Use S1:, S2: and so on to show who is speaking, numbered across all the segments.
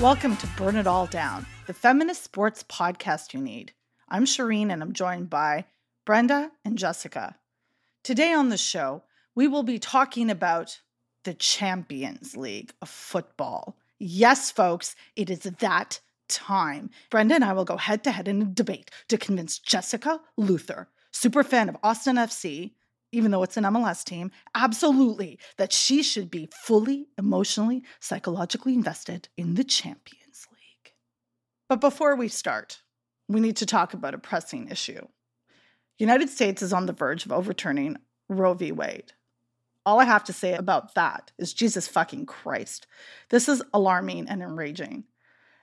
S1: Welcome to Burn It All Down, the feminist sports podcast you need. I'm Shireen and I'm joined by Brenda and Jessica. Today on the show, we will be talking about the Champions League of football. Yes, folks, it is that time. Brenda and I will go head to head in a debate to convince Jessica Luther, super fan of Austin FC, even though it's an MLS team, absolutely that she should be fully emotionally, psychologically invested in the Champions League. But before we start, we need to talk about a pressing issue. United States is on the verge of overturning Roe v. Wade. All I have to say about that is Jesus fucking Christ. This is alarming and enraging.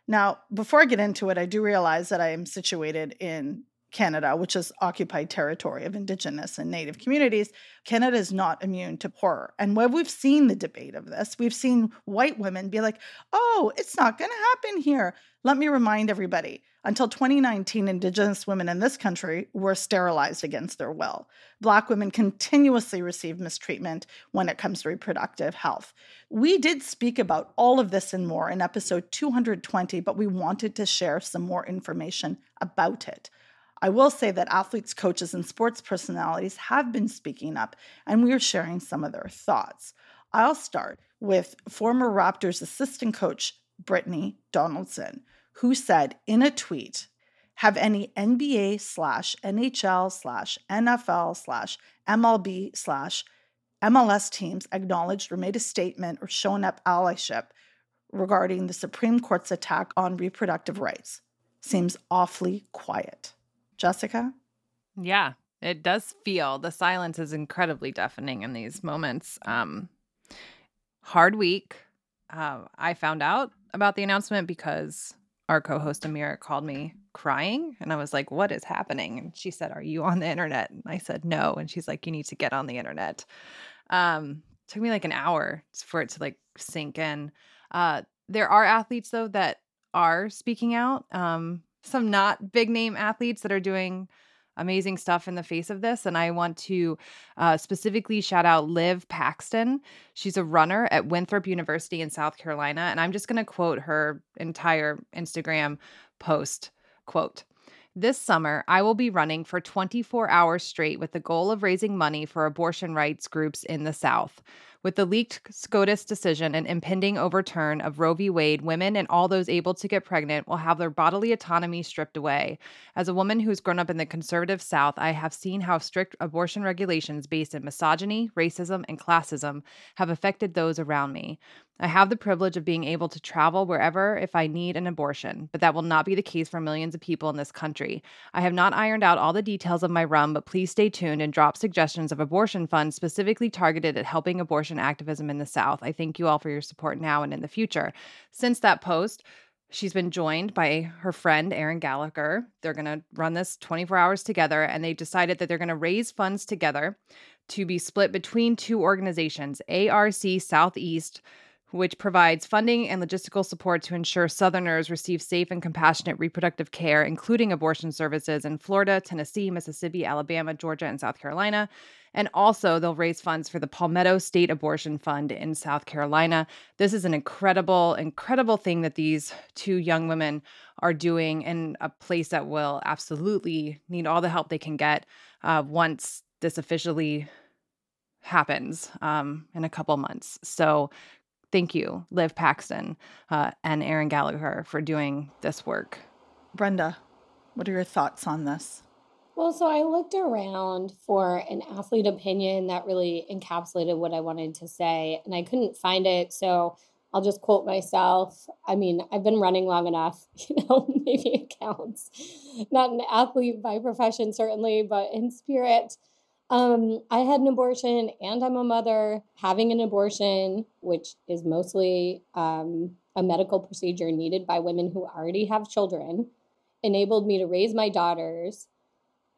S1: Now, before I get into it, I do realize that I am situated in Canada, which is occupied territory of Indigenous and Native communities, Canada is not immune to horror. And where we've seen the debate of this, we've seen white women be like, oh, it's not going to happen here. Let me remind everybody until 2019, Indigenous women in this country were sterilized against their will. Black women continuously receive mistreatment when it comes to reproductive health. We did speak about all of this and more in episode 220, but we wanted to share some more information about it. I will say that athletes, coaches, and sports personalities have been speaking up, and we are sharing some of their thoughts. I'll start with former Raptors assistant coach Brittni Donaldson, who said in a tweet, have any NBA slash NHL slash NFL slash MLB slash MLS teams acknowledged or made a statement or shown up allyship regarding the Supreme Court's attack on reproductive rights? Seems awfully quiet. Jessica?
S2: Yeah, it does feel the silence is incredibly deafening in these moments. Um, hard week. Uh, I found out about the announcement because our co-host Amira called me crying and I was like, "What is happening?" And she said, "Are you on the internet?" And I said, "No." And she's like, "You need to get on the internet." Um, took me like an hour for it to like sink in. Uh, there are athletes though that are speaking out. Um, some not big name athletes that are doing amazing stuff in the face of this. And I want to uh, specifically shout out Liv Paxton. She's a runner at Winthrop University in South Carolina. And I'm just going to quote her entire Instagram post quote, this summer, I will be running for 24 hours straight with the goal of raising money for abortion rights groups in the South. With the leaked SCOTUS decision and impending overturn of Roe v. Wade, women and all those able to get pregnant will have their bodily autonomy stripped away. As a woman who's grown up in the conservative South, I have seen how strict abortion regulations based in misogyny, racism, and classism have affected those around me. I have the privilege of being able to travel wherever if I need an abortion, but that will not be the case for millions of people in this country. I have not ironed out all the details of my run, but please stay tuned and drop suggestions of abortion funds specifically targeted at helping abortion activism in the South. I thank you all for your support now and in the future. Since that post, She's been joined by her friend Erin Gallagher. They're going to run this 24 hours together, and they decided that they're going to raise funds together to be split between two organizations ARC Southeast which provides funding and logistical support to ensure Southerners receive safe and compassionate reproductive care, including abortion services in Florida, Tennessee, Mississippi, Alabama, Georgia, and South Carolina. And also, they'll raise funds for the Palmetto State Abortion Fund in South Carolina. This is an incredible, incredible thing that these two young women are doing in a place that will absolutely need all the help they can get uh, once this officially happens um, in a couple months. So thank you, Liv Paxton uh, and Erin Gallagher, for doing this work.
S1: Brenda, what are your thoughts on this?
S3: Well, so I looked around for an athlete opinion that really encapsulated what I wanted to say, and I couldn't find it. So I'll just quote myself. I mean, I've been running long enough, you know, maybe it counts. Not an athlete by profession, certainly, but in spirit. Um, I had an abortion and I'm a mother. Having an abortion, which is mostly um, a medical procedure needed by women who already have children, enabled me to raise my daughters.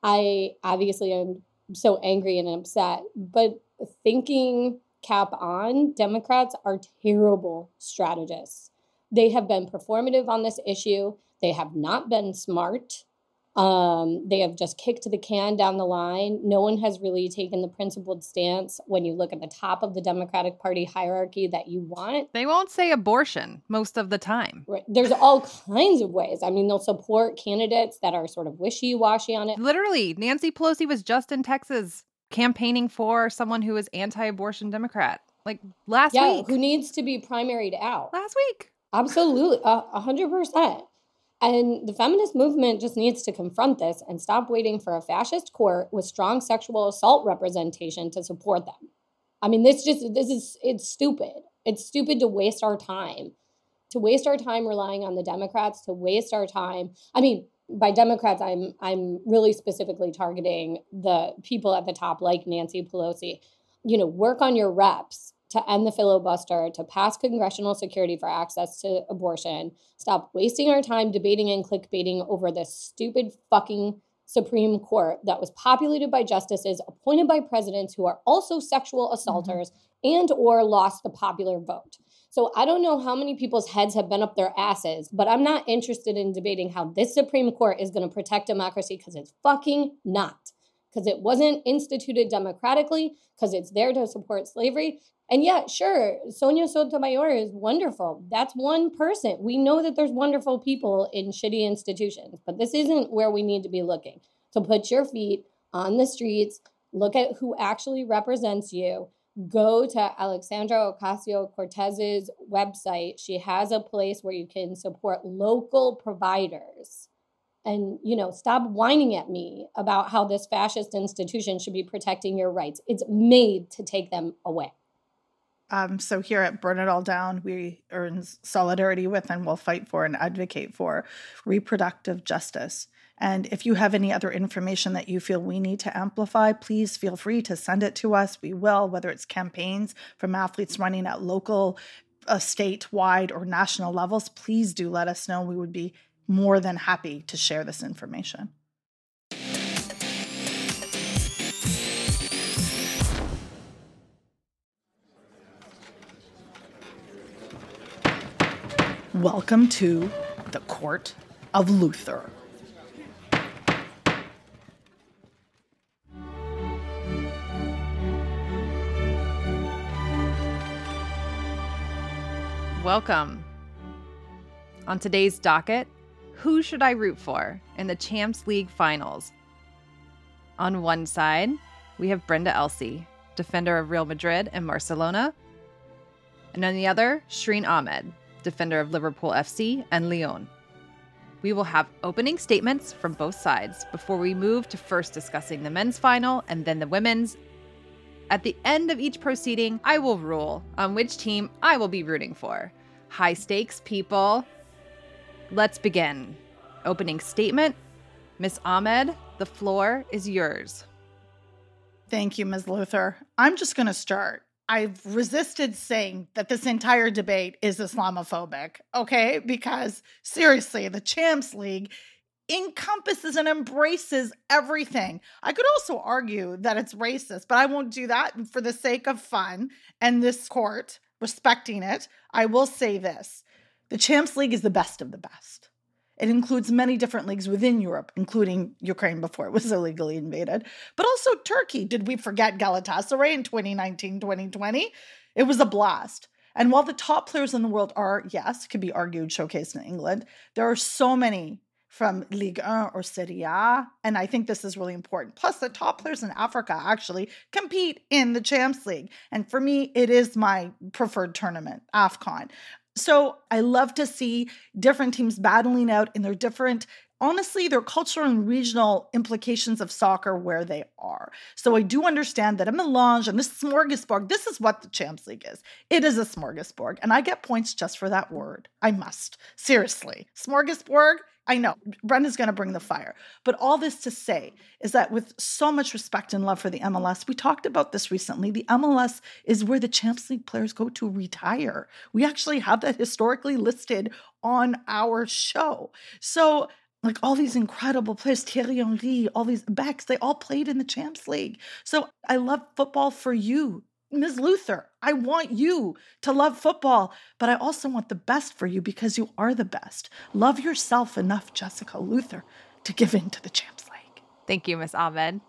S3: I obviously am so angry and upset, but thinking cap on, Democrats are terrible strategists. They have been performative on this issue, they have not been smart Um, they have just kicked the can down the line. No one has really taken the principled stance when you look at the top of the Democratic Party hierarchy that you want.
S2: They won't say abortion most of the time.
S3: Right. There's all kinds of ways. I mean, they'll support candidates that are sort of wishy washy on it.
S2: Literally, Nancy Pelosi was just in Texas campaigning for someone who is anti abortion Democrat. Like last
S3: yeah,
S2: week.
S3: who needs to be primaried out?
S2: Last week.
S3: Absolutely. A hundred percent. And the feminist movement just needs to confront this and stop waiting for a fascist court with strong sexual assault representation to support them. I mean, this just this is it's stupid. It's stupid to waste our time. To waste our time relying on the Democrats, to waste our time. I mean, by Democrats, I'm I'm really specifically targeting the people at the top like Nancy Pelosi. You know, work on your reps to end the filibuster, to pass congressional security for access to abortion, stop wasting our time debating and clickbaiting over this stupid fucking Supreme Court that was populated by justices appointed by presidents who are also sexual assaulters mm-hmm. and or lost the popular vote. So I don't know how many people's heads have been up their asses, but I'm not interested in debating how this Supreme Court is going to protect democracy because it's fucking not. Because it wasn't instituted democratically, because it's there to support slavery, and yeah, sure, Sonia Sotomayor is wonderful. That's one person. We know that there's wonderful people in shitty institutions, but this isn't where we need to be looking. So put your feet on the streets, look at who actually represents you. Go to Alexandra Ocasio Cortez's website. She has a place where you can support local providers. And, you know, stop whining at me about how this fascist institution should be protecting your rights. It's made to take them away.
S1: Um, so here at Burn It All Down, we earn solidarity with and will fight for and advocate for reproductive justice. And if you have any other information that you feel we need to amplify, please feel free to send it to us. We will, whether it's campaigns from athletes running at local, uh, statewide, or national levels, please do let us know. We would be more than happy to share this information. Welcome to the Court of Luther.
S2: Welcome. On today's docket, who should I root for in the Champs League finals? On one side, we have Brenda Elsey, defender of Real Madrid and Barcelona. And on the other, Shireen Ahmed, defender of Liverpool FC, and Lyon. We will have opening statements from both sides before we move to first discussing the men's final and then the women's. At the end of each proceeding, I will rule on which team I will be rooting for. High stakes, people. Let's begin. Opening statement Miss Ahmed, the floor is yours.
S1: Thank you, Ms. Luther. I'm just going to start. I've resisted saying that this entire debate is Islamophobic, okay? Because seriously, the Champs League encompasses and embraces everything. I could also argue that it's racist, but I won't do that for the sake of fun and this court respecting it. I will say this the Champs League is the best of the best. It includes many different leagues within Europe, including Ukraine before it was illegally invaded, but also Turkey. Did we forget Galatasaray in 2019 2020? It was a blast. And while the top players in the world are, yes, could be argued showcased in England, there are so many from Ligue 1 or Serie A. And I think this is really important. Plus, the top players in Africa actually compete in the Champs League. And for me, it is my preferred tournament, AFCON. So I love to see different teams battling out in their different honestly, their cultural and regional implications of soccer where they are. So I do understand that a melange and this smorgasbord, this is what the Champs League is. It is a smorgasbord. And I get points just for that word. I must. Seriously. Smorgasbord I know Brenda's going to bring the fire. But all this to say is that with so much respect and love for the MLS, we talked about this recently. The MLS is where the Champs League players go to retire. We actually have that historically listed on our show. So, like all these incredible players, Thierry Henry, all these backs, they all played in the Champs League. So I love football for you, Ms. Luther, I want you to love football, but I also want the best for you because you are the best. Love yourself enough, Jessica Luther, to give in to the Champs League.
S2: Thank you, Miss Ahmed.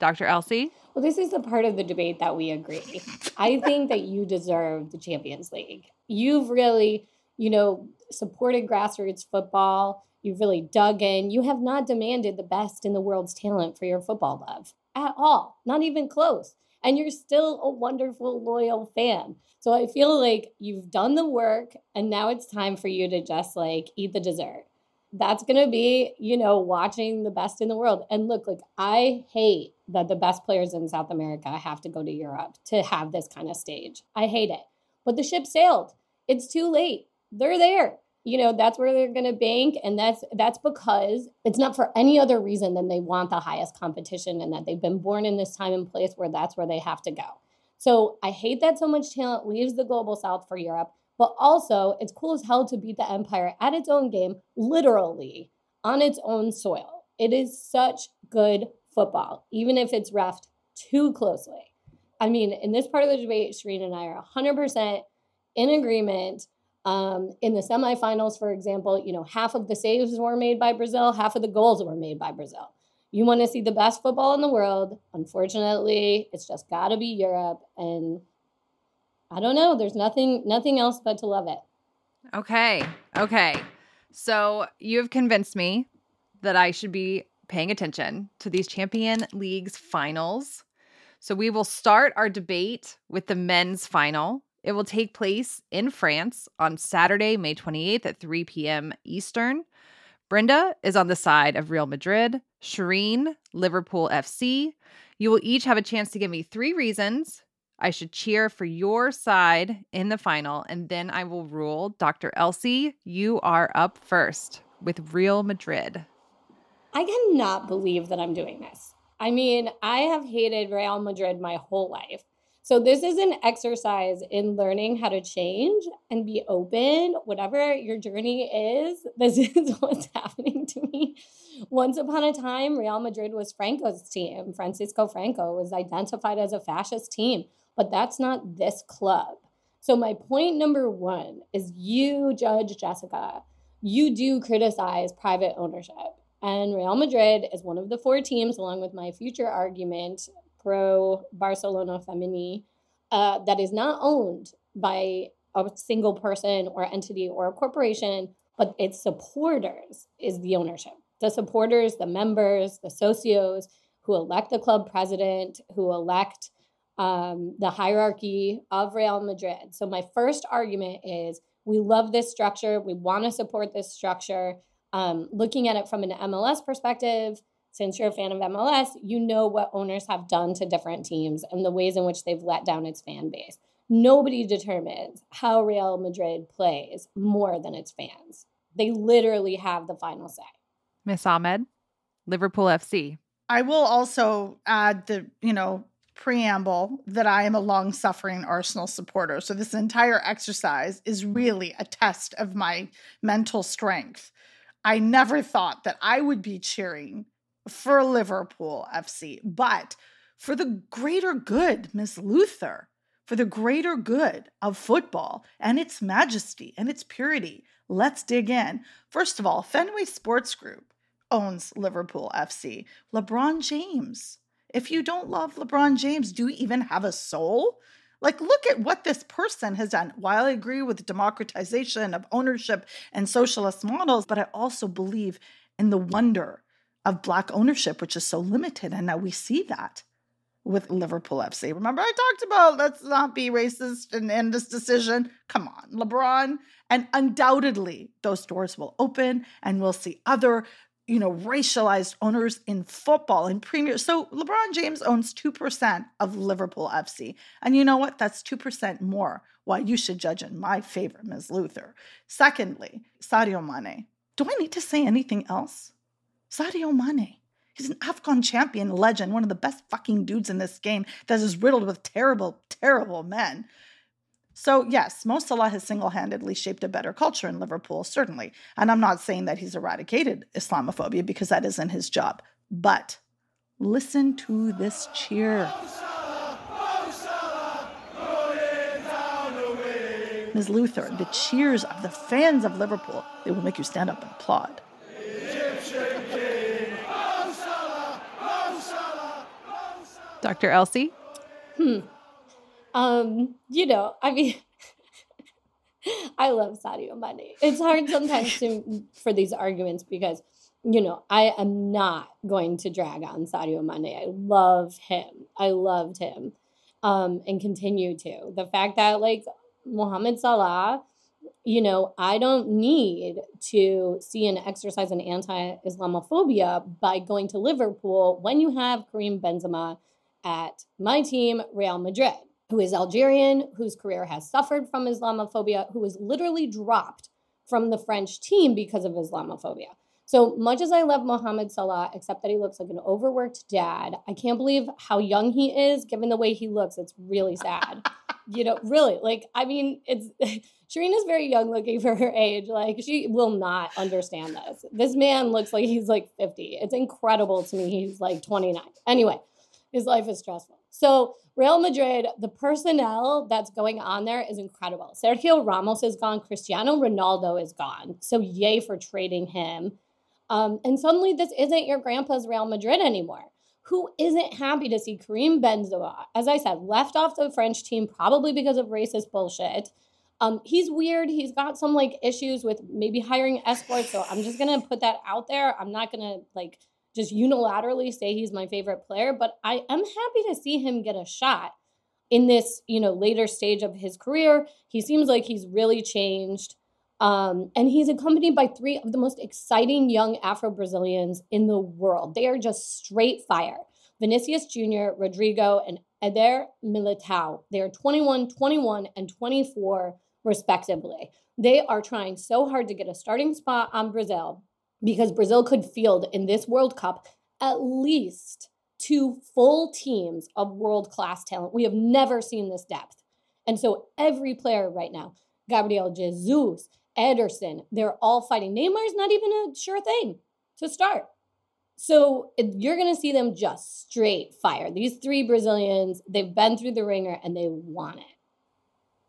S2: Dr. Elsey?
S3: Well, this is the part of the debate that we agree. I think that you deserve the Champions League. You've really, you know, supported grassroots football. You've really dug in. You have not demanded the best in the world's talent for your football love at all, not even close. And you're still a wonderful, loyal fan. So I feel like you've done the work and now it's time for you to just like eat the dessert. That's going to be, you know, watching the best in the world. And look, like I hate that the best players in South America have to go to Europe to have this kind of stage. I hate it. But the ship sailed. It's too late. They're there you know that's where they're going to bank and that's that's because it's not for any other reason than they want the highest competition and that they've been born in this time and place where that's where they have to go. So i hate that so much talent leaves the global south for europe but also it's cool as hell to beat the empire at its own game literally on its own soil. It is such good football even if it's refed too closely. I mean in this part of the debate Shireen and i are 100% in agreement um, in the semifinals, for example, you know, half of the saves were made by Brazil, half of the goals were made by Brazil. You want to see the best football in the world. Unfortunately, it's just got to be Europe, and I don't know. There's nothing, nothing else but to love it.
S2: Okay, okay. So you have convinced me that I should be paying attention to these Champion Leagues finals. So we will start our debate with the men's final it will take place in France on Saturday, May 28th at 3 p.m. Eastern. Brenda is on the side of Real Madrid, Shireen, Liverpool FC. You will each have a chance to give me three reasons I should cheer for your side in the final, and then I will rule. Dr. Elsey, you are up first with Real Madrid.
S3: I cannot believe that I'm doing this. I mean, I have hated Real Madrid my whole life. So, this is an exercise in learning how to change and be open, whatever your journey is. This is what's happening to me. Once upon a time, Real Madrid was Franco's team. Francisco Franco was identified as a fascist team, but that's not this club. So, my point number one is you, Judge Jessica, you do criticize private ownership. And Real Madrid is one of the four teams, along with my future argument pro Barcelona Femení uh, that is not owned by a single person or entity or a corporation, but its supporters is the ownership. The supporters, the members, the socios who elect the club president, who elect um, the hierarchy of Real Madrid. So, my first argument is we love this structure. We want to support this structure. Um, looking at it from an MLS perspective, since you're a fan of MLS, you know what owners have done to different teams and the ways in which they've let down its fan base. Nobody determines how Real Madrid plays more than its fans. They literally have the final say.
S2: Miss Ahmed, Liverpool FC.
S1: I will also add the, you know, preamble that I am a long suffering Arsenal supporter. So this entire exercise is really a test of my mental strength. I never thought that I would be cheering for Liverpool FC, but for the greater good, Miss Luther, for the greater good of football and its majesty and its purity. Let's dig in. First of all, Fenway Sports Group owns Liverpool FC. LeBron James. If you don't love LeBron James, do you even have a soul? Like, look at what this person has done. While I agree with democratization of ownership and socialist models, but I also believe in the wonder of Black ownership, which is so limited. And now we see that with Liverpool FC. Remember, I talked about let's not be racist and end this decision. Come on, LeBron. And undoubtedly, those doors will open and we'll see other, you know, racialized owners in football and premier. So LeBron James owns 2% of Liverpool FC. And you know what? That's 2% more. Why you should judge in my favor, Ms. Luther. Secondly, Sadio Mane. Do I need to say anything else? Sadio Mane. He's an AFCON champion legend, one of the best fucking dudes in this game that is riddled with terrible, terrible men. So, yes, Mo Salah has single handedly shaped a better culture in Liverpool, certainly. And I'm not saying that he's eradicated Islamophobia because that isn't his job. But listen to this cheer. Ms. Luther, the cheers of the fans of Liverpool, they will make you stand up and applaud.
S2: Dr. Elsey?
S3: Hmm. Um, you know, I mean, I love Sadio Mane. It's hard sometimes to, for these arguments because, you know, I am not going to drag on Sadio Mane. I love him. I loved him um, and continue to. The fact that, like, Mohamed Salah, you know, I don't need to see an exercise in anti Islamophobia by going to Liverpool when you have Karim Benzema at my team, Real Madrid who is Algerian, whose career has suffered from Islamophobia, who was literally dropped from the French team because of Islamophobia. So much as I love Mohamed Salah, except that he looks like an overworked dad, I can't believe how young he is given the way he looks. It's really sad. you know, really, like, I mean, it's Shireen is very young looking for her age. Like, she will not understand this. This man looks like he's like 50. It's incredible to me. He's like 29. Anyway, his life is stressful. So, Real Madrid, the personnel that's going on there is incredible. Sergio Ramos is gone. Cristiano Ronaldo is gone. So, yay for trading him. Um, and suddenly, this isn't your grandpa's Real Madrid anymore. Who isn't happy to see Karim Benzema, as I said, left off the French team probably because of racist bullshit? Um, he's weird. He's got some like issues with maybe hiring escorts. So I'm just gonna put that out there. I'm not gonna like just unilaterally say he's my favorite player, but I am happy to see him get a shot in this, you know, later stage of his career. He seems like he's really changed. Um, and he's accompanied by three of the most exciting young Afro Brazilians in the world. They are just straight fire. Vinicius Jr., Rodrygo, and Eder Militao. They are 21, 21, and 24, respectively. They are trying so hard to get a starting spot on Brazil because Brazil could field in this World Cup at least two full teams of world class talent. We have never seen this depth. And so every player right now, Gabriel Jesus, Ederson, they're all fighting. Neymar is not even a sure thing to start. So you're going to see them just straight fire. These three Brazilians, they've been through the ringer and they want it.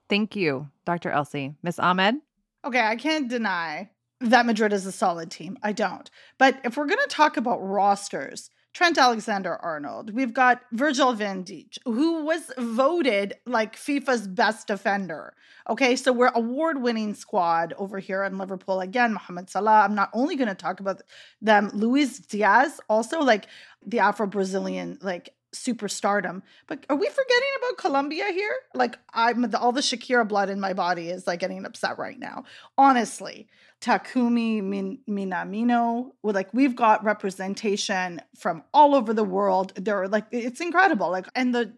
S2: Thank you, Dr. Elsey. Miss Ahmed?
S1: Okay, I can't deny that Madrid is a solid team. I don't. But if we're going to talk about rosters, Trent Alexander Arnold, we've got Virgil van Dijk, who was voted like FIFA's best defender. Okay, so we're award winning squad over here in Liverpool. Again, Mohamed Salah. I'm not only going to talk about them, Luis Diaz, also like the Afro Brazilian, like superstardom. But are we forgetting about Colombia here? Like I'm all the Shakira blood in my body is like getting upset right now. Honestly, Takumi Min- Minamino, like we've got representation from all over the world. There are like it's incredible. Like and the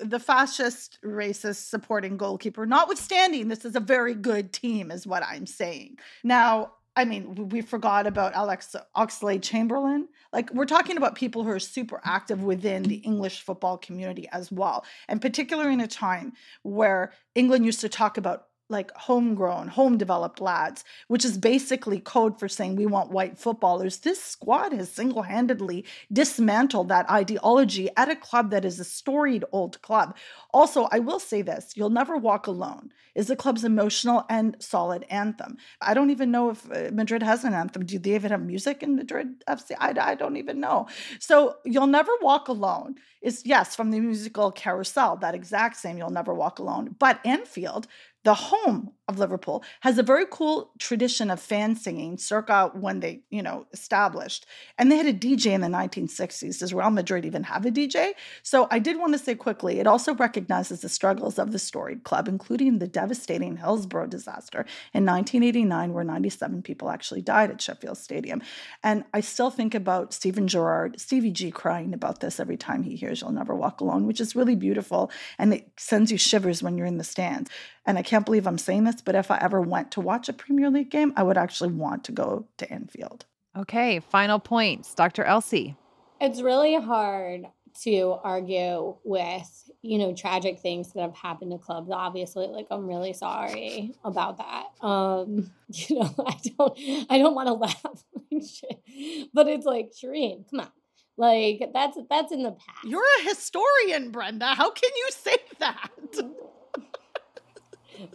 S1: the fascist racist supporting goalkeeper notwithstanding this is a very good team is what i'm saying now I mean, we forgot about Alex Oxlade Chamberlain. Like, we're talking about people who are super active within the English football community as well. And particularly in a time where England used to talk about like homegrown, home developed lads, which is basically code for saying we want white footballers. This squad has single handedly dismantled that ideology at a club that is a storied old club. Also, I will say this You'll Never Walk Alone is the club's emotional and solid anthem. I don't even know if uh, Madrid has an anthem. Do they even have music in Madrid FC? I, I don't even know. So, You'll Never Walk Alone is, yes, from the musical Carousel, that exact same You'll Never Walk Alone. But Anfield the home of Liverpool has a very cool tradition of fan singing circa when they, you know, established. And they had a DJ in the 1960s. Does Real Madrid even have a DJ? So I did want to say quickly, it also recognizes the struggles of the storied club, including the devastating Hillsborough disaster in 1989, where 97 people actually died at Sheffield Stadium. And I still think about Steven Gerrard, Stevie G crying about this every time he hears You'll Never Walk Alone, which is really beautiful. And it sends you shivers when you're in the stands. And I can't believe I'm saying this, but if I ever went to watch a Premier League game, I would actually want to go to Anfield.
S2: Okay, final points. Dr. Elsey.
S3: It's really hard to argue with, you know, tragic things that have happened to clubs. Obviously, like I'm really sorry about that. Um, you know, I don't I don't want to laugh But it's like, Shireen, come on. Like that's that's in the past.
S1: You're a historian, Brenda. How can you say that?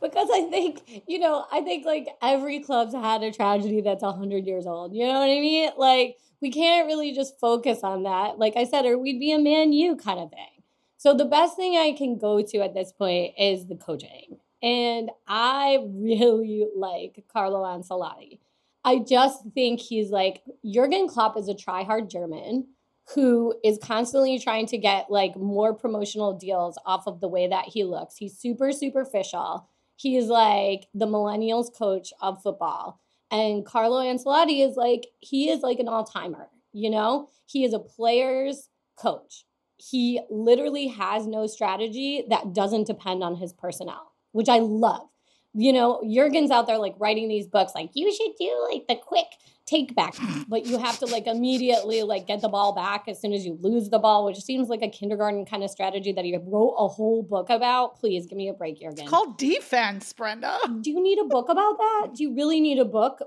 S3: Because I think, you know, I think like every club's had a tragedy that's 100 years old. You know what I mean? Like, we can't really just focus on that. Like I said, or we'd be a Man U kind of thing. So the best thing I can go to at this point is the coaching. And I really like Carlo Ancelotti. I just think he's like Jurgen Klopp is a try-hard German who is constantly trying to get like more promotional deals off of the way that he looks. He's super superficial. He's like the millennials coach of football. And Carlo Ancelotti is like he is like an all-timer, you know? He is a player's coach. He literally has no strategy that doesn't depend on his personnel, which I love you know, Jurgen's out there like writing these books, like you should do like the quick take back, but you have to like immediately like get the ball back as soon as you lose the ball, which seems like a kindergarten kind of strategy that you wrote a whole book about. Please give me a break, Jurgen.
S1: It's called defense, Brenda.
S3: Do you need a book about that? Do you really need a book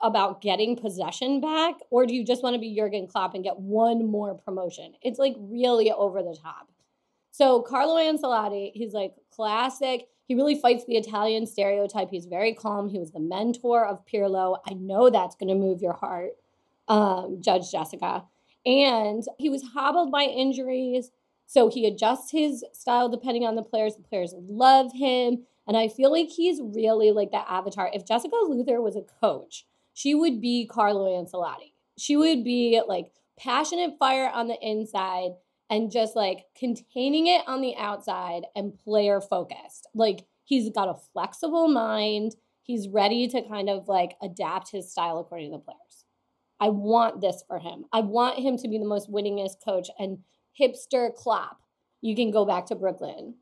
S3: about getting possession back, or do you just want to be Jurgen Klopp and get one more promotion? It's like really over the top. So Carlo Ancelotti, he's like classic he really fights the Italian stereotype. He's very calm. He was the mentor of Pirlo. I know that's going to move your heart, um, Judge Jessica. And he was hobbled by injuries. So he adjusts his style depending on the players. The players love him. And I feel like he's really like that avatar. If Jessica Luther was a coach, she would be Carlo Ancelotti. She would be like passionate fire on the inside and just like containing it on the outside and player focused. Like he's got a flexible mind. He's ready to kind of like adapt his style according to the players. I want this for him. I want him to be the most winningest coach and hipster Klopp. You can go back to Brooklyn.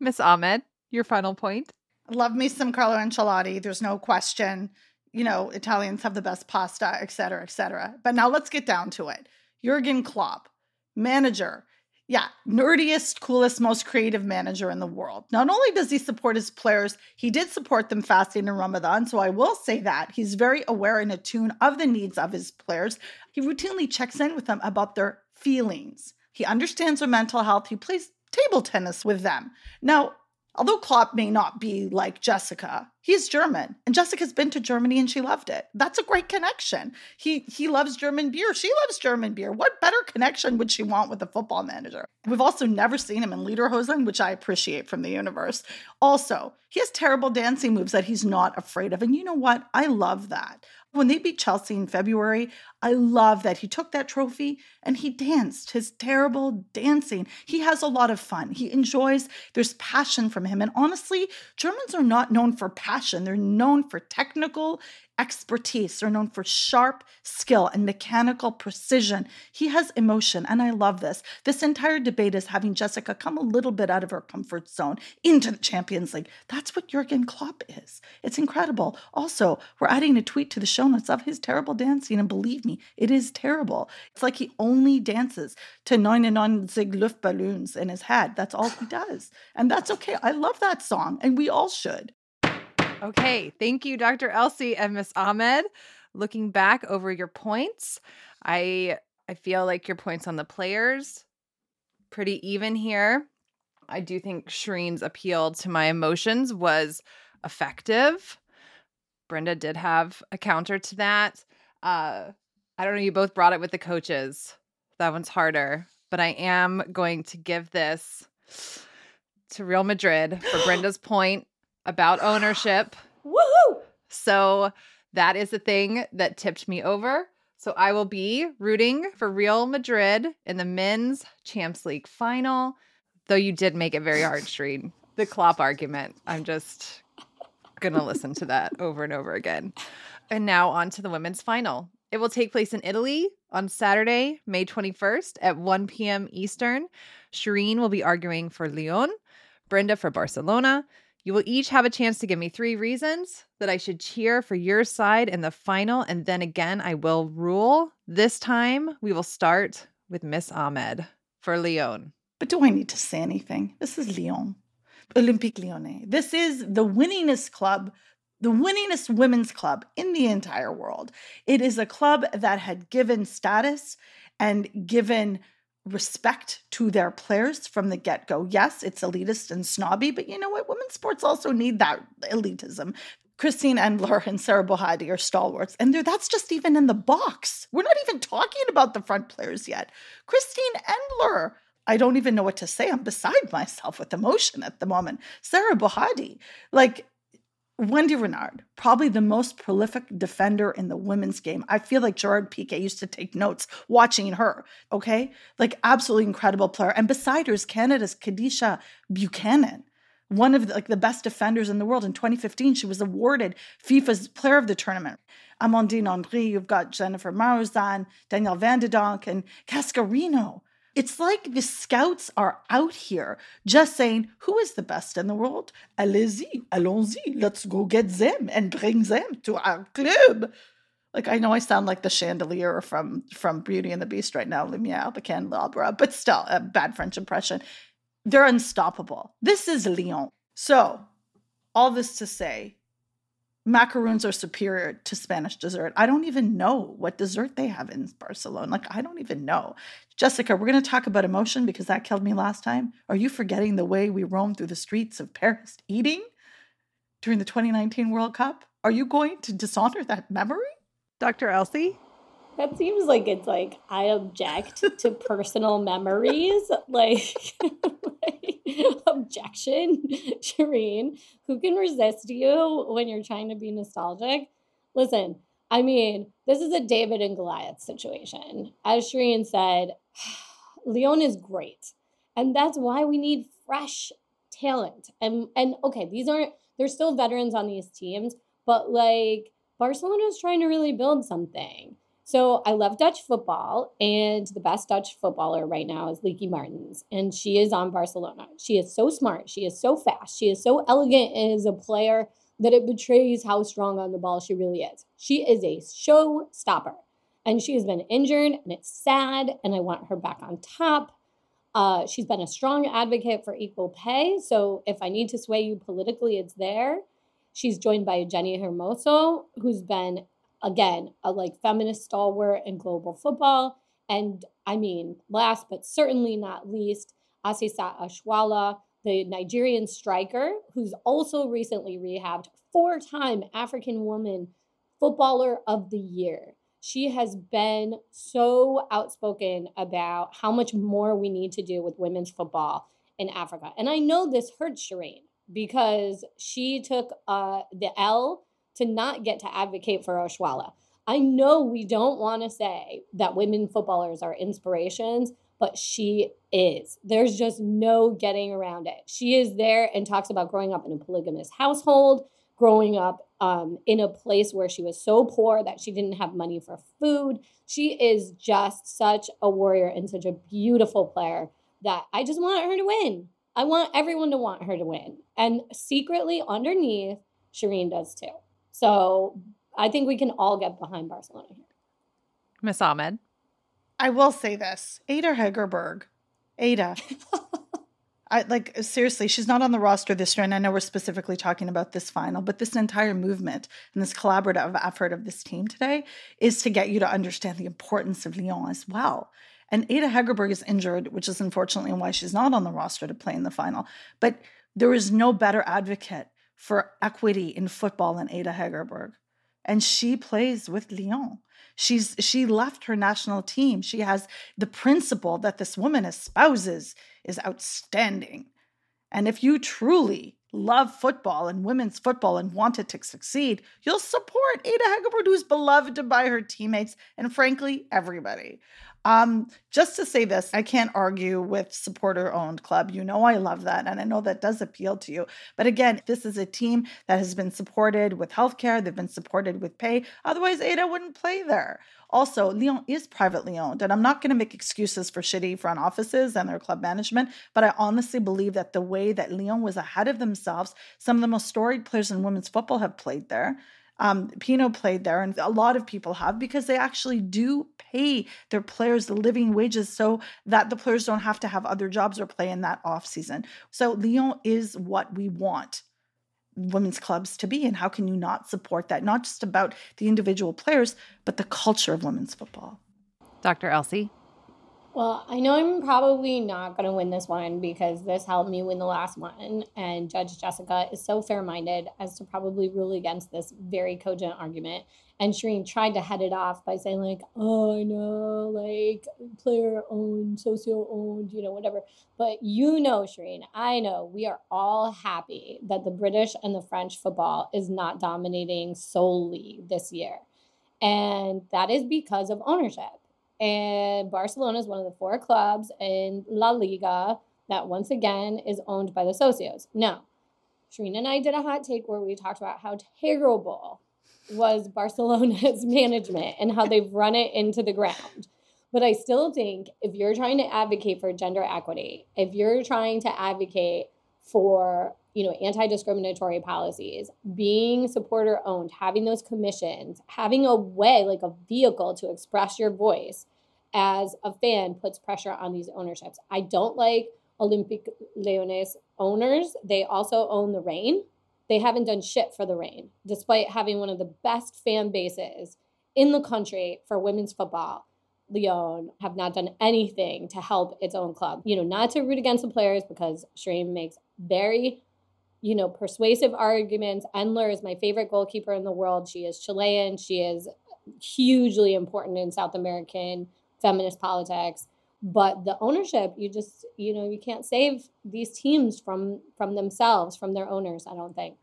S2: Miss Ahmed, your final point.
S1: Love me some Carlo Ancelotti. There's no question. You know, Italians have the best pasta, et cetera, et cetera. But now let's get down to it. Jurgen Klopp manager. Yeah, nerdiest, coolest, most creative manager in the world. Not only does he support his players, he did support them fasting in Ramadan. So I will say that he's very aware and attuned of the needs of his players. He routinely checks in with them about their feelings. He understands their mental health. He plays table tennis with them. Now, Although Klopp may not be like Jessica, he's German, and Jessica's been to Germany and she loved it. That's a great connection. He he loves German beer. She loves German beer. What better connection would she want with a football manager? We've also never seen him in Lederhosen, which I appreciate from the universe. Also, he has terrible dancing moves that he's not afraid of, and you know what? I love that. When they beat Chelsea in February, I love that he took that trophy and he danced his terrible dancing. He has a lot of fun. He enjoys, there's passion from him. And honestly, Germans are not known for passion, they're known for technical expertise. They're known for sharp skill and mechanical precision. He has emotion, and I love this. This entire debate is having Jessica come a little bit out of her comfort zone into the Champions League. That's what Jurgen Klopp is. It's incredible. Also, we're adding a tweet to the show notes of his terrible dancing, and believe me, it is terrible. It's like he only dances to 99 Zig Luftballons in his head. That's all he does. And that's okay. I love that song, and we all should.
S2: Okay. Thank you, Dr. Elsey and Miss Ahmed. Looking back over your points, I I feel like your points on the players pretty even here. I do think Shireen's appeal to my emotions was effective. Brenda did have a counter to that. Uh, I don't know, you both brought it with the coaches. That one's harder, but I am going to give this to Real Madrid for Brenda's point about ownership.
S3: Woohoo!
S2: So that is the thing that tipped me over. So I will be rooting for Real Madrid in the men's Champs League final. Though you did make it very hard, Shireen. The Klopp argument. I'm just gonna listen to that over and over again. And now on to the women's final. It will take place in Italy on Saturday, May 21st at 1 p.m. Eastern. Shireen will be arguing for Lyon, Brenda for Barcelona, you will each have a chance to give me three reasons that I should cheer for your side in the final, and then again, I will rule. This time, we will start with Miss Ahmed for Lyon.
S1: But do I need to say anything? This is Lyon, Olympique Lyonnais. This is the winningest club, the winningest women's club in the entire world. It is a club that had given status and given respect to their players from the get go. Yes, it's elitist and snobby, but you know what? Women's sports also need that elitism. Christine Endler and Sarah Bouhaddi are stalwarts, and that's just even in the box. We're not even talking about the front players yet. Christine Endler, I don't even know what to say. I'm beside myself with emotion at the moment. Sarah Bouhaddi, like Wendie Renard, probably the most prolific defender in the women's game. I feel like Gerard Piqué used to take notes watching her. Okay. Like, absolutely incredible player. And beside her is Canada's Kadeisha Buchanan, one of the, like the best defenders in the world. In 2015, she was awarded FIFA's player of the tournament. Amandine Henry, you've got Dzsenifer Marozsán, Danielle Van de Donk, and Cascarino. It's like the scouts are out here just saying, who is the best in the world? Allez-y, allons-y, let's go get them and bring them to our club. Like I know I sound like the chandelier from from Beauty and the Beast right now, Lumiere, the candelabra, but still a bad French impression. They're unstoppable. This is Lyon. So, all this to say, macaroons are superior to Spanish dessert. I don't even know what dessert they have in Barcelona. Like, I don't even know. Jessica, we're going to talk about emotion because that killed me last time. Are you forgetting the way we roamed through the streets of Paris eating during the 2019 World Cup? Are you going to dishonor that memory?
S2: Dr. Elsey?
S3: That seems like it's like I object to personal memories. Like, like, objection, Shireen. Who can resist you when you're trying to be nostalgic? Listen, I mean, this is a David and Goliath situation. As Shireen said, Lyon is great. And that's why we need fresh talent. And and okay, these aren't there's still veterans on these teams, but like Barcelona is trying to really build something. So I love Dutch football, and the best Dutch footballer right now is Lieke Martens, and she is on Barcelona. She is so smart, she is so fast, she is so elegant as a player that it betrays how strong on the ball she really is. She is a show stopper, and she has been injured, and it's sad, and I want her back on top. Uh, she's been a strong advocate for equal pay, so if I need to sway you politically, it's there. She's joined by Jenni Hermoso, who's been again, a like feminist stalwart in global football. And I mean, last but certainly not least, Asisat Oshoala, the Nigerian striker, who's also recently rehabbed, four time African woman footballer of the year. She has been so outspoken about how much more we need to do with women's football in Africa. And I know this hurts Shireen because she took uh, the L to not get to advocate for Oshoala. I know we don't want to say that women footballers are inspirations, but she is. There's just no getting around it. She is there and talks about growing up in a polygamous household, growing up um, in a place where she was so poor that she didn't have money for food. She is just such a warrior and such a beautiful player that I just want her to win. I want everyone to want her to win. And secretly underneath, Shireen does too. So I think we can all get behind Barcelona here.
S2: Miss Ahmed.
S1: I will say this Ada Hegerberg. Ada. I like seriously, she's not on the roster this year, and I know we're specifically talking about this final, but this entire movement and this collaborative effort of this team today is to get you to understand the importance of Lyon as well. And Ada Hegerberg is injured, which is unfortunately why she's not on the roster to play in the final. But there is no better advocate for equity in football than Ada Hegerberg. And she plays with Lyon. She's she left her national team. She has the principle that this woman espouses is outstanding. And if you truly love football and women's football and want it to succeed, you'll support Ada Hegerberg, who's beloved by her teammates and frankly, everybody. Um, just to say this, I can't argue with supporter owned club. You know, I love that. And I know that does appeal to you. But again, this is a team that has been supported with healthcare, they've been supported with pay. Otherwise, Ada wouldn't play there. Also, Lyon is privately owned, and I'm not going to make excuses for shitty front offices and their club management, but I honestly believe that the way that Lyon was ahead of themselves, some of the most storied players in women's football have played there. Um, Pino played there, and a lot of people have because they actually do pay their players the living wages so that the players don't have to have other jobs or play in that off season. So Lyon is what we want women's clubs to be and how can you not support that? Not just about the individual players but the culture of women's football.
S2: Dr Elsey
S3: Well, I know I'm probably not going to win this one because this helped me win the last one. And Judge Jessica is so fair minded as to probably rule against this very cogent argument. And Shireen tried to head it off by saying, like, oh, I know, like player owned, socio owned, you know, whatever. But you know, Shireen, I know we are all happy that the British and the French football is not dominating solely this year. And that is because of ownership and Barcelona is one of the four clubs in La Liga that once again is owned by the socios. Now, Shireen and I did a hot take where we talked about how terrible was Barcelona's management and how they've run it into the ground. But I still think if you're trying to advocate for gender equity, if you're trying to advocate for you know anti-discriminatory policies being supporter owned having those commissions having a way like a vehicle to express your voice as a fan puts pressure on these ownerships. I don't like Olympique Lyonnais owners. They also own the Reign. They haven't done shit for the Reign despite having one of the best fan bases in the country for women's football. Lyon have not done anything to help its own club. You know, not to root against the players because Shireen makes very you know, persuasive arguments. Endler is my favorite goalkeeper in the world. She is Chilean. She is hugely important in South American feminist politics. But the ownership, you just, you know, you can't save these teams from from themselves, from their owners, I don't think.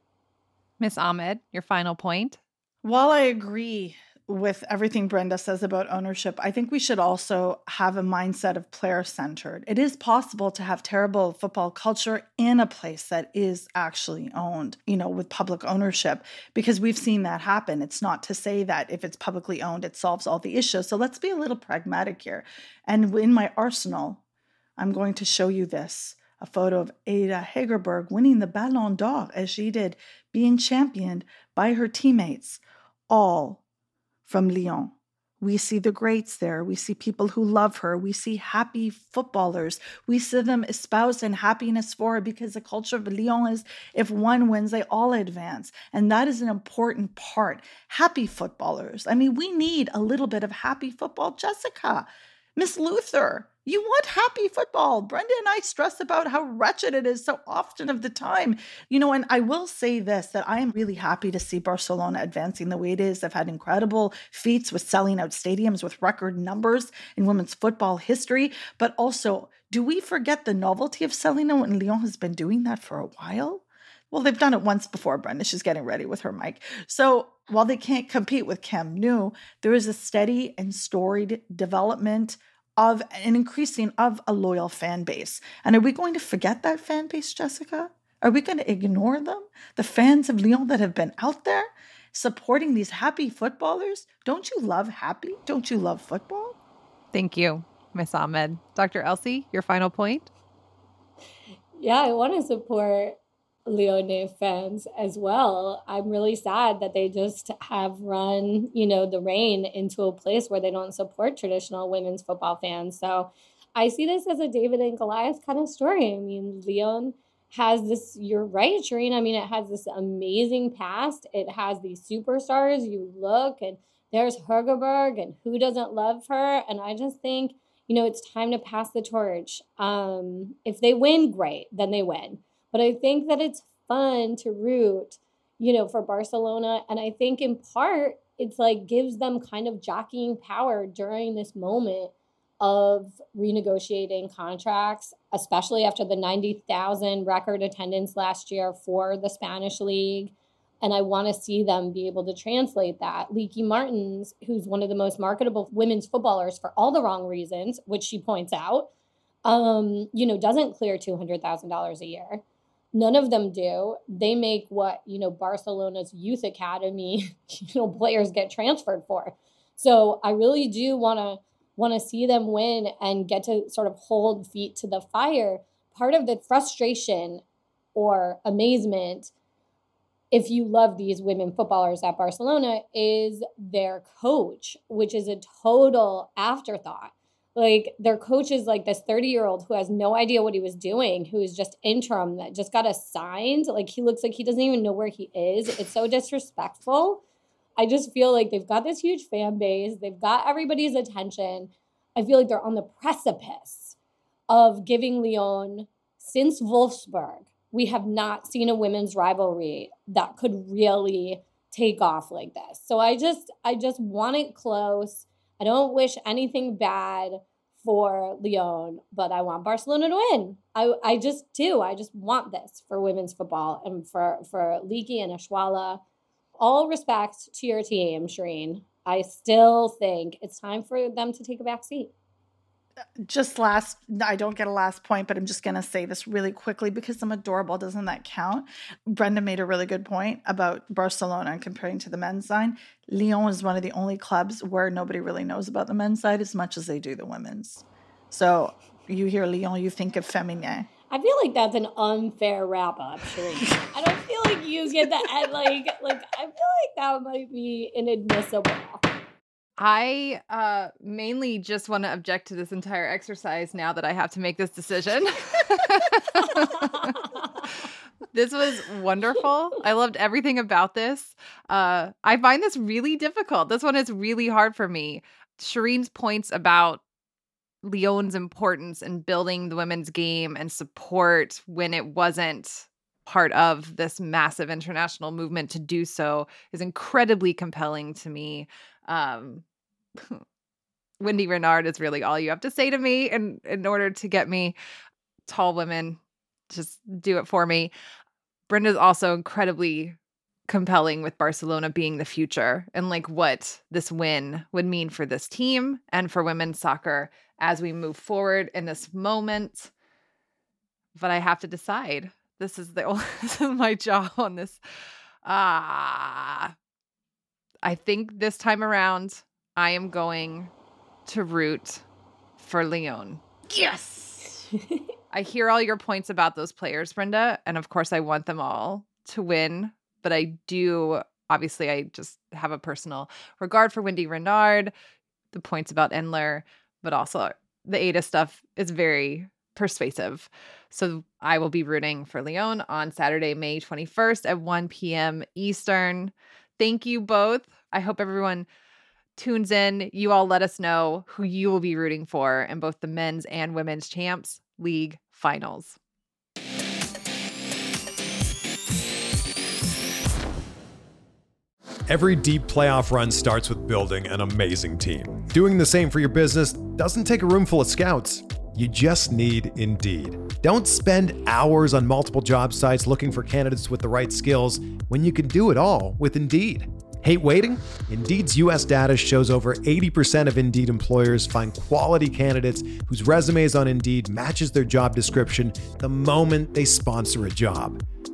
S2: Miss Ahmed, your final point.
S1: While I agree with everything Brenda says about ownership, I think we should also have a mindset of player centered. It is possible to have terrible football culture in a place that is actually owned, you know, with public ownership, because we've seen that happen. It's not to say that if it's publicly owned, it solves all the issues. So let's be a little pragmatic here. And in my arsenal, I'm going to show you this a photo of Ada Hegerberg winning the Ballon d'Or as she did, being championed by her teammates, all from Lyon. We see the greats there. We see people who love her. We see happy footballers. We see them espoused in happiness for her because the culture of Lyon is if one wins, they all advance. And that is an important part. Happy footballers. I mean, we need a little bit of happy football. Jessica, Miss Luther, you want happy football. Brenda and I stress about how wretched it is so often of the time. You know, and I will say this that I am really happy to see Barcelona advancing the way it is. They've had incredible feats with selling out stadiums with record numbers in women's football history. But also, do we forget the novelty of selling out? And Lyon has been doing that for a while. Well, they've done it once before, Brenda. She's getting ready with her mic. So while they can't compete with Camp Nou, there is a steady and storied development of an increasing of a loyal fan base. And are we going to forget that fan base, Jessica? Are we going to ignore them? The fans of Lyon that have been out there supporting these happy footballers? Don't you love happy? Don't you love football?
S2: Thank you, Miss Ahmed. Dr. Elsey, your final point?
S3: Yeah, I want to support Lyonnais fans as well. I'm really sad that they just have run, you know, the Reign into a place where they don't support traditional women's football fans. So I see this as a David and Goliath kind of story. I mean, Lyon has this, you're right, Shireen. I mean, it has this amazing past. It has these superstars. You look and there's Hegerberg and who doesn't love her? And I just think, you know, it's time to pass the torch. Um, if they win, great, then they win. But I think that it's fun to root, you know, for Barcelona. And I think in part, it's like gives them kind of jockeying power during this moment of renegotiating contracts, especially after the 90,000 record attendance last year for the Spanish league. And I want to see them be able to translate that. Lieke Martens, who's one of the most marketable women's footballers for all the wrong reasons, which she points out, um, you know, doesn't clear $200,000 a year. None of them do. They make what, you know, Barcelona's youth academy, you know, players get transferred for. So I really do want to want to see them win and get to sort of hold feet to the fire. Part of the frustration or amazement if you love these women footballers at Barcelona is their coach, which is a total afterthought like their coach is like this 30 year old who has no idea what he was doing who is just interim that just got assigned like he looks like he doesn't even know where he is it's so disrespectful i just feel like they've got this huge fan base they've got everybody's attention I feel like they're on the precipice of giving Lyon since Wolfsburg. We have not seen a women's rivalry that could really take off like this. So I just I just want it close. I don't wish anything bad for Lyon, but I want Barcelona to win. I, I just do. I just want this for women's football and for, for Lieke and Oshoala. All respect to your team, Shireen. I still think it's time for them to take a back seat
S1: just last i don't get a last point but i'm just going to say this really quickly because i'm adorable. Doesn't that count? Brenda made a really good point about barcelona and comparing to the men's side. Lyon is one of the only clubs where nobody really knows about the men's side as much as they do the women's. So you hear lyon you think of feminin
S3: I feel like that's an unfair wrap up, I don't feel like you get that. Like, like I feel like that might be inadmissible.
S2: I uh, mainly just want to object to this entire exercise now that I have to make this decision. this was wonderful. I loved everything about this. Uh, I find this really difficult. This one is really hard for me. Shireen's points about Lyon's importance in building the women's game and support when it wasn't part of this massive international movement to do so is incredibly compelling to me um Wendie Renard is really all you have to say to me in in order to get me tall women just do it for me. Brenda's also incredibly compelling with Barcelona being the future and like what this win would mean for this team and for women's soccer as we move forward in this moment. But I have to decide. This is the this is my job on this. Ah, I think this time around I am going to root for Lyon.
S1: Yes.
S2: I hear all your points about those players, Brenda, and of course I want them all to win, but I do obviously I just have a personal regard for Wendie Renard, the points about Endler, but also the Ada stuff is very persuasive. So I will be rooting for Lyon on Saturday, May 21st at 1 p.m. Eastern. Thank you both. I hope everyone tunes in, you all let us know who you will be rooting for in both the men's and women's champs league finals.
S4: Every deep playoff run starts with building an amazing team. Doing the same for your business doesn't take a room full of scouts. You just need Indeed. Don't spend hours on multiple job sites looking for candidates with the right skills when you can do it all with Indeed. Hate waiting? Indeed's US data shows over 80% of Indeed employers find quality candidates whose resumes on Indeed matches their job description the moment they sponsor a job.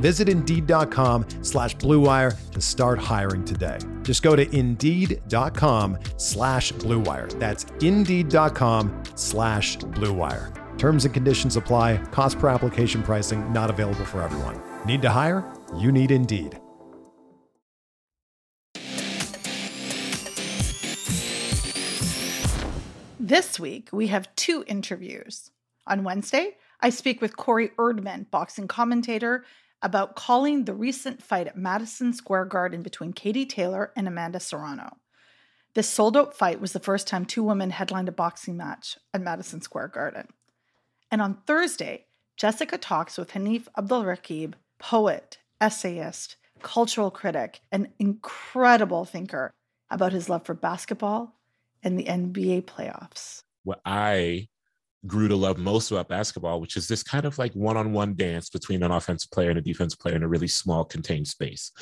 S4: Visit Indeed.com slash BlueWire to start hiring today. Just go to Indeed.com slash BlueWire. That's Indeed.com slash BlueWire. Terms and conditions apply. Cost per application pricing not available for everyone. Need to hire? You need Indeed.
S1: This week, we have two interviews. On Wednesday, I speak with Corey Erdman, boxing commentator, about calling the recent fight at Madison Square Garden between Katie Taylor and Amanda Serrano. This sold out fight was the first time two women headlined a boxing match at Madison Square Garden. And on Thursday, Jessica talks with Hanif Abdurraqib, poet, essayist, cultural critic, and incredible thinker about his love for basketball and the NBA playoffs.
S5: What I grew to love most about basketball, which is this kind of like one on one dance between an offensive player and a defensive player in a really small contained space.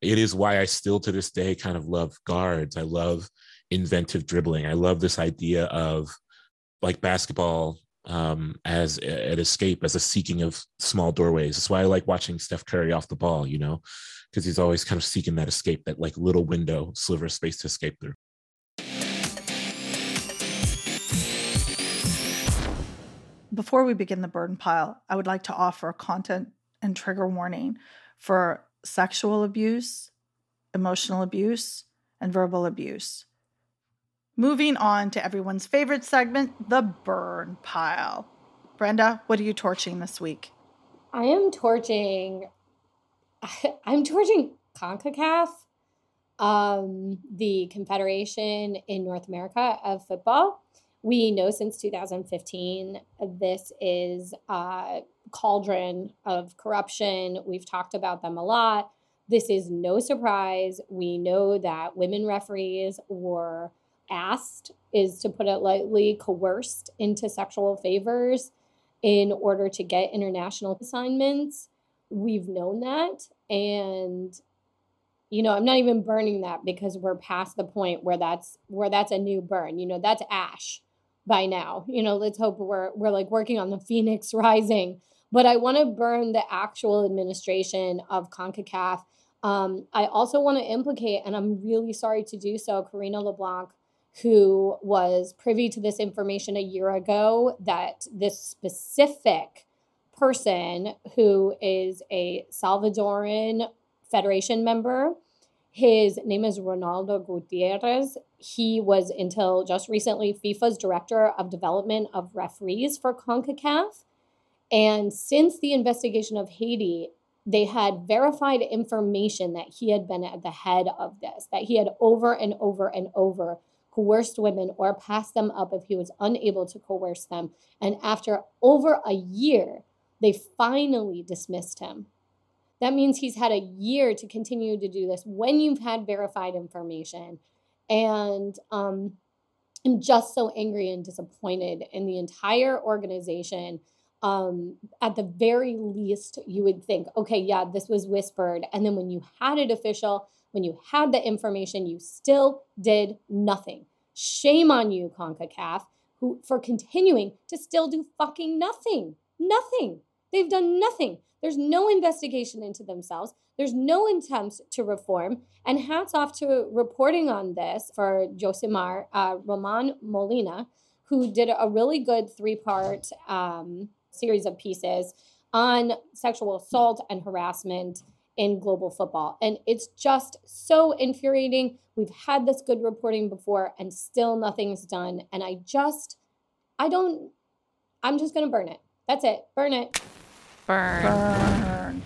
S5: It is why I still to this day kind of love guards. I love inventive dribbling. I love this idea of like basketball um, as an escape, as a seeking of small doorways. That's why I like watching Steph Curry off the ball, you know, because he's always kind of seeking that escape, that like little window, sliver of space to escape through.
S1: Before we begin the burn pile, I would like to offer a content and trigger warning for sexual abuse, emotional abuse, and verbal abuse. Moving on to everyone's favorite segment, the burn pile. Brenda, what are you torching this week?
S3: I am torching. I'm torching CONCACAF, um, the Confederation in North America of Football. We know since 2015 this is a cauldron of corruption. We've talked about them a lot. This is no surprise. We know that women referees were asked, is to put it lightly, coerced into sexual favors in order to get international assignments. We've known that. And you know, I'm not even burning that because we're past the point where that's where that's a new burn. You know, that's ash by now. You know, let's hope we're we're like working on the phoenix rising. But I want to burn the actual administration of CONCACAF. Um, I also want to implicate, and I'm really sorry to do so, Karina LeBlanc, who was privy to this information a year ago that this specific person who is a Salvadoran Federation member, his name is Ronaldo Gutierrez. He was until just recently FIFA's director of development of referees for CONCACAF. And since the investigation of Haiti, they had verified information that he had been at the head of this, that he had over and over and over coerced women or passed them up if he was unable to coerce them. And after over a year, they finally dismissed him. That means he's had a year to continue to do this when you've had verified information. And um, I'm just so angry and disappointed in the entire organization. Um, at the very least, you would think, okay, yeah, this was whispered. And then when you had it official, when you had the information, you still did nothing. Shame on you, CONCACAF, who for continuing to still do fucking nothing. Nothing. They've done nothing. There's no investigation into themselves. There's no attempt to reform. And hats off to reporting on this for Josimar uh, Romain Molina, who did a really good three part um, series of pieces on sexual assault and harassment in global football. And it's just so infuriating. We've had this good reporting before and still nothing's done. And I just, I don't, I'm just going to burn it. That's it. Burn it.
S2: Burn.
S1: Burn.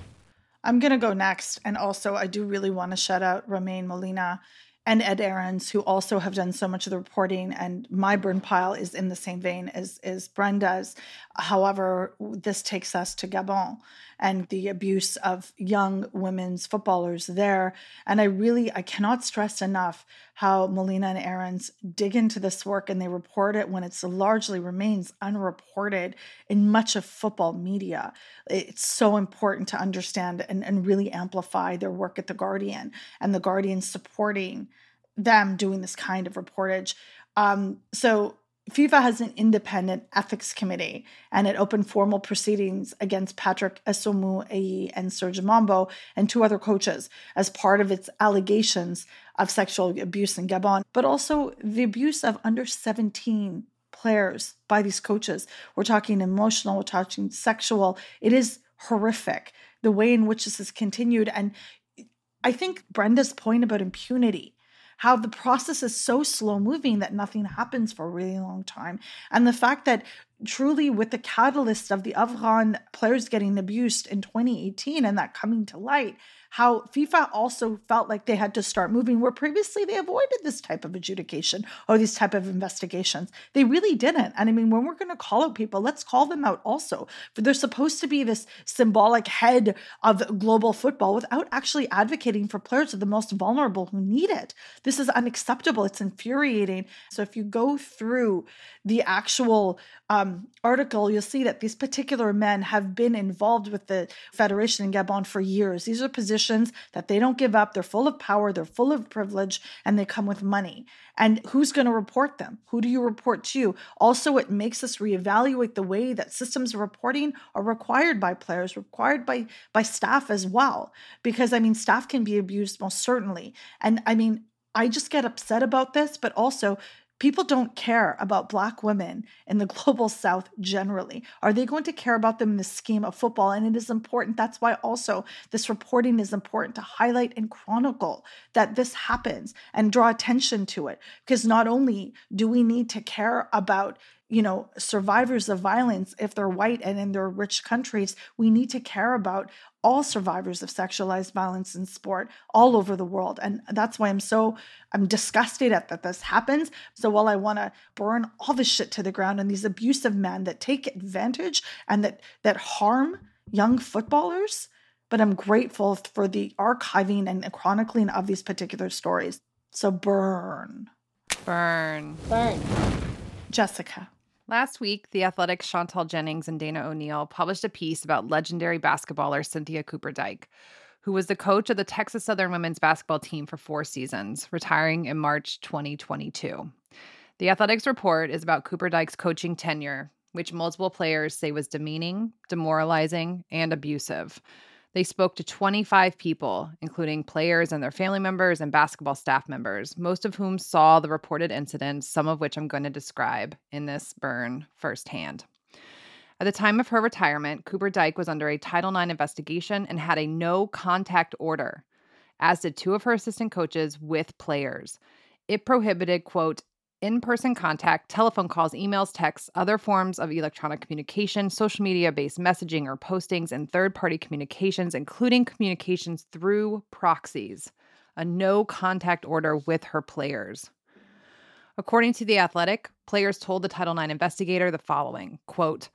S1: I'm going to go next. And also, I do really want to shout out Romain Molina and Ed Aarons, who also have done so much of the reporting. And my burn pile is in the same vein as, as Brenda's. However, this takes us to Gabon and the abuse of young women's footballers there. And I really, I cannot stress enough how Molina and Aarons dig into this work and they report it when it's largely remains unreported in much of football media. It's so important to understand and, and really amplify their work at The Guardian and The Guardian supporting them doing this kind of reportage. Um, so FIFA has an independent ethics committee and it opened formal proceedings against Patrick Assoumou Eyi and Serge Mambo and two other coaches as part of its allegations of sexual abuse in Gabon, but also the abuse of under 17 players by these coaches. We're talking emotional, we're talking sexual. It is horrific the way in which this has continued. And I think Brenda's point about impunity how the process is so slow moving that nothing happens for a really long time. And the fact that truly with the catalyst of the Afghan players getting abused in 2018 and that coming to light, how FIFA also felt like they had to start moving where previously they avoided this type of adjudication or these type of investigations. They really didn't. And I mean, when we're going to call out people, let's call them out also. For they're supposed to be this symbolic head of global football without actually advocating for players of the most vulnerable who need it. This is unacceptable. It's infuriating. So if you go through the actual um, article, you'll see that these particular men have been involved with the Federation in Gabon for years. These are positions that they don't give up. They're full of power, they're full of privilege, and they come with money. And who's going to report them? Who do you report to? Also, it makes us reevaluate the way that systems of reporting are required by players, required by by staff as well. Because I mean, staff can be abused most certainly. And I mean, I just get upset about this, but also People don't care about Black women in the global South generally. Are they going to care about them in the scheme of football? And it is important. That's why also this reporting is important to highlight and chronicle that this happens and draw attention to it. Because not only do we need to care about you know survivors of violence if they're white and in their rich countries we need to care about all survivors of sexualized violence in sport all over the world. And that's why i'm so i'm disgusted at that this happens. So while i want to burn all this shit to the ground and these abusive men that take advantage and that that harm young footballers but i'm grateful for the archiving and chronicling of these particular stories. So burn.
S2: Burn.
S3: Burn.
S1: jessica
S2: Last week, The Athletic's Chantel Jennings and Dana O'Neill published a piece about legendary basketballer Cynthia Cooper Dyke, who was the coach of the Texas Southern women's basketball team for four seasons, retiring in March 2022. The Athletics report is about Cooper Dyke's coaching tenure, which multiple players say was demeaning, demoralizing, and abusive. They spoke to 25 people, including players and their family members and basketball staff members, most of whom saw the reported incidents, some of which I'm going to describe in this burn firsthand. At the time of her retirement, Cooper Dyke was under a Title IX investigation and had a no contact order, as did two of her assistant coaches with players. It prohibited, quote, in person contact, telephone calls, emails, texts, other forms of electronic communication, social media based messaging or postings, and third party communications, including communications through proxies, a no contact order with her players. According to The Athletic, players told the Title IX investigator the following quote,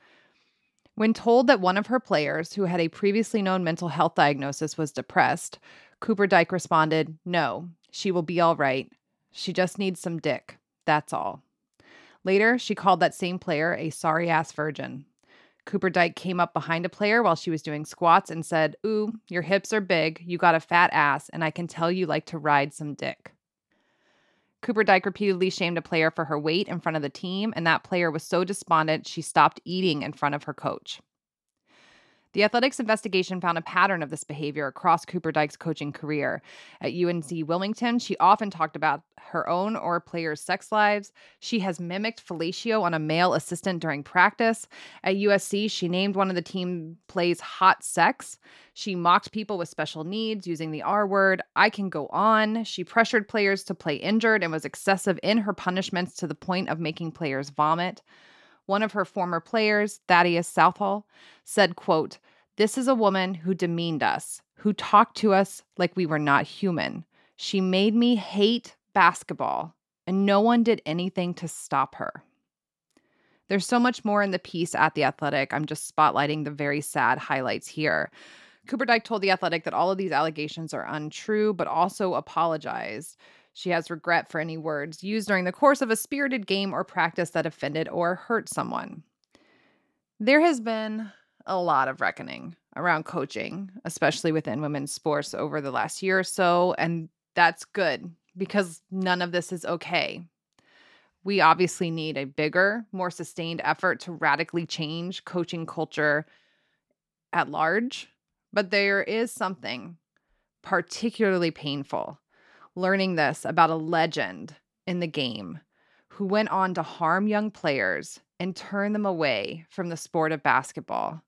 S2: when told that one of her players, who had a previously known mental health diagnosis, was depressed, Cooper Dyke responded, No, she will be all right. She just needs some dick. That's all. Later, she called that same player a sorry ass virgin. Cooper Dyke came up behind a player while she was doing squats and said, Ooh, your hips are big, you got a fat ass, and I can tell you like to ride some dick. Cooper Dyke repeatedly shamed a player for her weight in front of the team, and that player was so despondent she stopped eating in front of her coach. The athletics investigation found a pattern of this behavior across Cooper Dyke's coaching career. At UNC Wilmington, she often talked about her own or players' sex lives. She has mimicked fellatio on a male assistant during practice. At USC, she named one of the team plays hot sex. She mocked people with special needs using the R word. I can go on. She pressured players to play injured and was excessive in her punishments to the point of making players vomit. One of her former players, Thaddeus Southall, said, quote, This is a woman who demeaned us, who talked to us like we were not human. She made me hate basketball, and no one did anything to stop her. There's so much more in the piece at The Athletic. I'm just spotlighting the very sad highlights here. Cooper Dyke told The Athletic that all of these allegations are untrue, but also apologized. She has regret for any words used during the course of a spirited game or practice that offended or hurt someone. There has been a lot of reckoning around coaching, especially within women's sports over the last year or so, and that's good because none of this is okay. We obviously need a bigger, more sustained effort to radically change coaching culture at large, but there is something particularly painful learning this about a legend in the game who went on to harm young players and turn them away from the sport of basketball.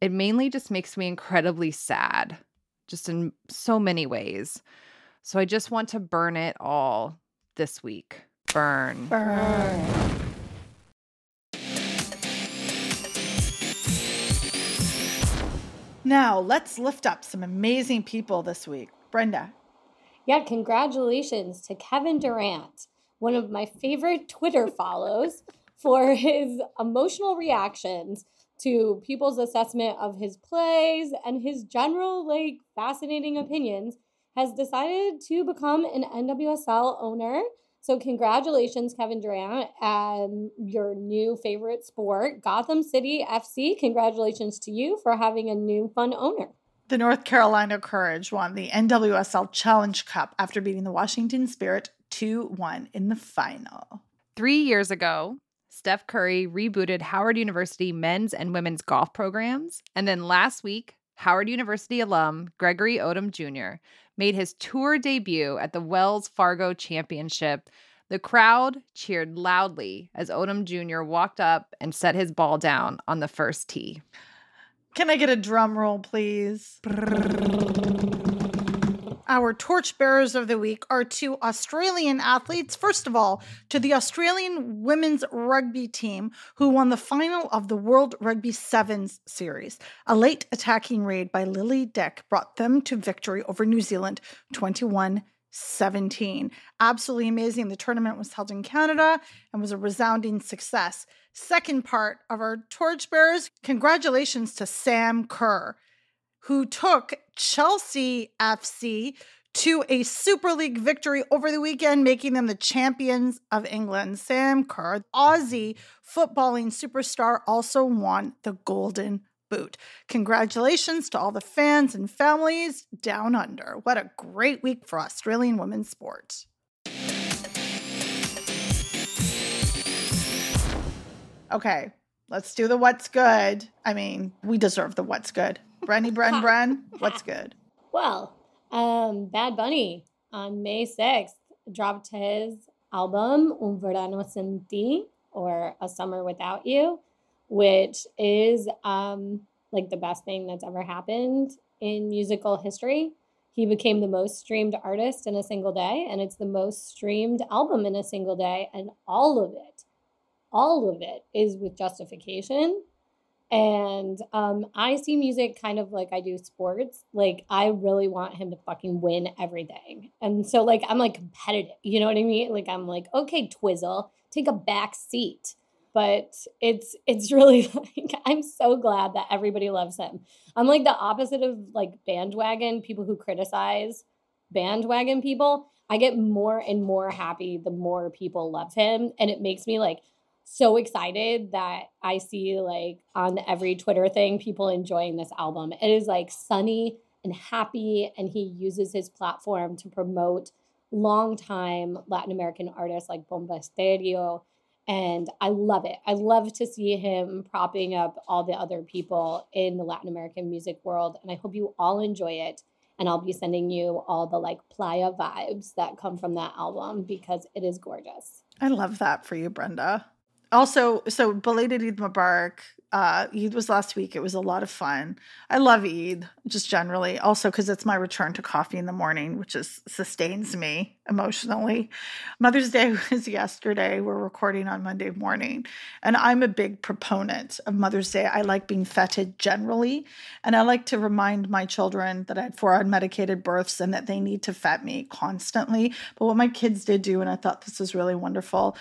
S2: It mainly just makes me incredibly sad, just in so many ways. So I just want to burn it all this week. Burn.
S1: burn. Now, let's lift up some amazing people this week. Brenda,
S3: Yeah, congratulations to Kevin Durant, one of my favorite Twitter follows, for his emotional reactions to people's assessment of his plays and his general, like, fascinating opinions, has decided to become an NWSL owner. So, congratulations, Kevin Durant, and your new favorite sport, Gotham City FC. Congratulations to you for having a new fun owner.
S1: The North Carolina Courage won the NWSL Challenge Cup after beating the Washington Spirit 2 1 in the final.
S2: Three years ago, Steph Curry rebooted Howard University men's and women's golf programs. And then last week, Howard University alum Gregory Odom Jr. made his tour debut at the Wells Fargo Championship, The crowd cheered loudly as Odom Jr. walked up and set his ball down on the first tee.
S1: Can I get a drum roll, please? Our torchbearers of the week are two Australian athletes. First of all, to the Australian women's rugby team who won the final of the World Rugby Sevens series. A late attacking raid by Lily Dick brought them to victory over New Zealand 21 17. Absolutely amazing. The tournament was held in Canada and was a resounding success. Second part of our torchbearers, congratulations to Sam Kerr, who took Chelsea FC to a Super League victory over the weekend, making them the champions of England. Sam Kerr, Aussie footballing superstar, also won the Golden boot. Congratulations to all the fans and families down under. What a great week for Australian women's sport. Okay, let's do the what's good. I mean, we deserve the what's good. Brenny, Bren, Bren, what's good?
S3: Well, um, Bad Bunny on May 6th dropped his album Un Verano Sin Ti or A Summer Without You which is um, like the best thing that's ever happened in musical history. He became the most streamed artist in a single day, and it's the most streamed album in a single day. And all of it, all of it is with justification. And um, I see music kind of like I do sports. Like, I really want him to fucking win everything. And so, like, I'm like competitive. You know what I mean? Like, I'm like, okay, Twizzle, take a back seat but it's it's really like I'm so glad that everybody loves him. I'm like the opposite of like bandwagon people who criticize bandwagon people. I get more and more happy the more people love him and it makes me like so excited that I see like on every Twitter thing people enjoying this album. It is like sunny and happy and he uses his platform to promote longtime Latin American artists like Bomba Estéreo and I love it. I love to see him propping up all the other people in the Latin American music world. And I hope you all enjoy it. And I'll be sending you all the like playa vibes that come from that album because it is gorgeous.
S1: I love that for you, Brenda. Also, so belated Eid Mubarak uh, Eid was last week. It was a lot of fun. I love Eid just generally, also because it's my return to coffee in the morning, which is sustains me emotionally. Mother's Day was yesterday. We're recording on Monday morning, and I'm a big proponent of Mother's Day. I like being feted generally, and I like to remind my children that I had four unmedicated births and that they need to fet me constantly. But what my kids did do, and I thought this was really wonderful,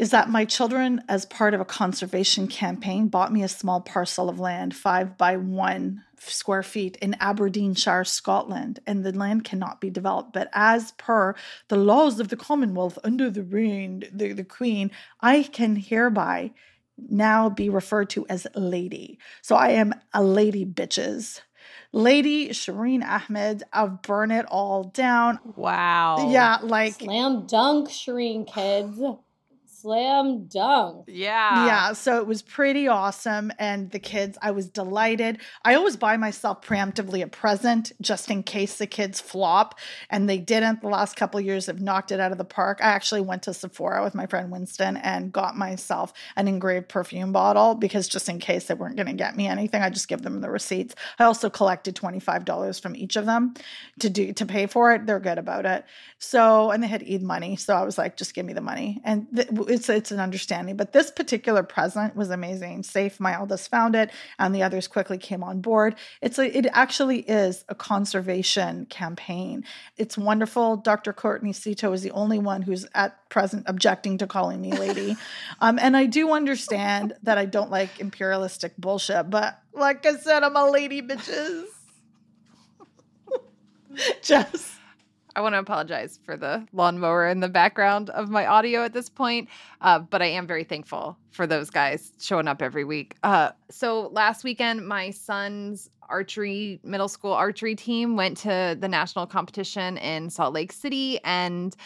S1: is that my children, as part of a conservation campaign, bought me a small parcel of land, five by one square feet in Aberdeenshire, Scotland, and the land cannot be developed. But as per the laws of the Commonwealth under the reign, the, the Queen, I can hereby now be referred to as lady. So I am a lady, bitches. Lady Shireen Ahmed of Burn It All Down.
S2: Wow.
S1: Yeah, like
S3: slam dunk, Shireen kids slam dunk.
S2: Yeah.
S1: Yeah. So it was pretty awesome. And the kids, I was delighted. I always buy myself preemptively a present just in case the kids flop. And they didn't. The last couple years have knocked it out of the park. I actually went to Sephora with my friend Winston and got myself an engraved perfume bottle because just in case they weren't going to get me anything, I just give them the receipts. I also collected $25 from each of them to do to pay for it. They're good about it. So, and they had Eid money. So I was like, just give me the money. And th- it's it's an understanding. But this particular present was amazing. Safe, my eldest found it, and the others quickly came on board. It's a, it actually is a conservation campaign. It's wonderful. Dr. Courtney Szto is the only one who's at present objecting to calling me lady. um, and I do understand that I don't like imperialistic bullshit, but like I said, I'm a lady, bitches. Just
S2: I want to apologize for the lawnmower in the background of my audio at this point, uh, but I am very thankful for those guys showing up every week. Uh, so last weekend, my son's archery middle school archery team went to the national competition in Salt Lake City, and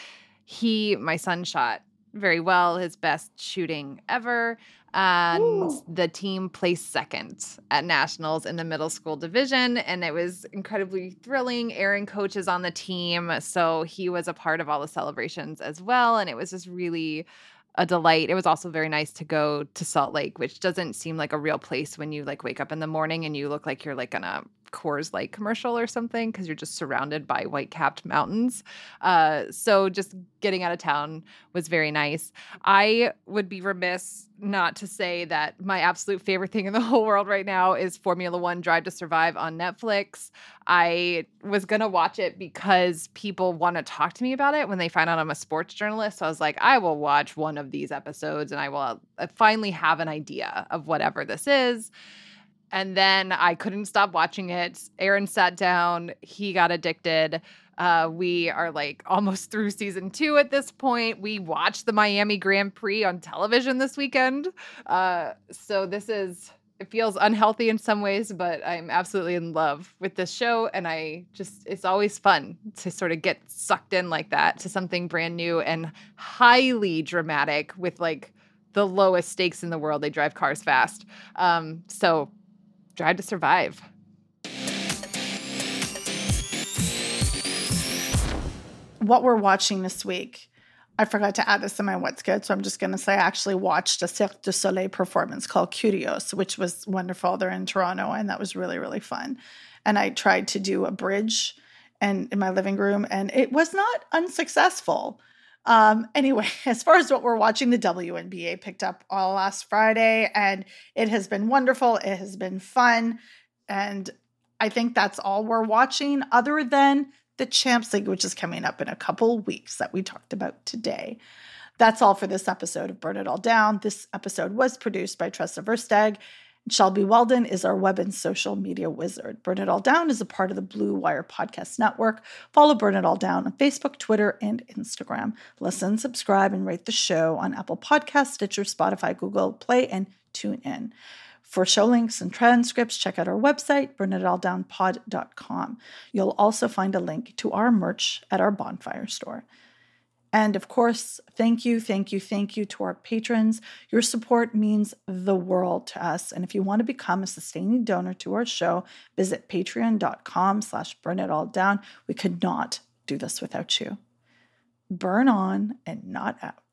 S2: he, my son, shot very well, his best shooting ever. And
S3: Ooh.
S2: the team placed second at nationals in the middle school division and it was incredibly thrilling aaron coaches on the team so he was a part of all the celebrations as well and it was just really a delight it was also very nice to go to salt lake which doesn't seem like a real place when you like wake up in the morning and you look like you're like on a Coors Light commercial or something because you're just surrounded by white capped mountains. Uh, so just getting out of town was very nice. I would be remiss not to say that my absolute favorite thing in the whole world right now is Formula One Drive to Survive on Netflix. I was going to watch it because people want to talk to me about it when they find out I'm a sports journalist. So I was like, I will watch one of these episodes and I will uh, finally have an idea of whatever this is. And then I couldn't stop watching it. Aaron sat down, he got addicted. Uh, we are like almost through season two at this point. We watched the Miami Grand Prix on television this weekend. Uh, so this is, it feels unhealthy in some ways, but I'm absolutely in love with this show. And I just, it's always fun to sort of get sucked in like that to something brand new and highly dramatic with like the lowest stakes in the world. They drive cars fast. Um, so, Drive to Survive.
S1: what we're watching this week. I forgot to add this in my what's good, so I'm just going to say I actually watched a Cirque du Soleil performance called Kurios, which was wonderful. They're in Toronto, and that was really really fun. And I tried to do a bridge, and in my living room, and it was not unsuccessful. Um, anyway, as far as what we're watching, the WNBA picked up all last Friday, and it has been wonderful. It has been fun, and I think that's all we're watching, other than the Champs League, which is coming up in a couple weeks that we talked about today. That's all for this episode of Burn It All Down. This episode was produced by Tressa Verstag. Shelby Weldon is our web and social media wizard. Burn It All Down is a part of the Blue Wire Podcast Network. Follow Burn It All Down on Facebook, Twitter, and Instagram. Listen, subscribe, and rate the show on Apple Podcasts, Stitcher, Spotify, Google Play, and tune in. For show links and transcripts, check out our website, burnitalldownpod.com. You'll also find a link to our merch at our bonfire store. And of course, thank you, thank you, thank you to our patrons. Your support means the world to us. And if you want to become a sustaining donor to our show, visit patreon.com slash burn it all down. We could not do this without you. Burn on and not out.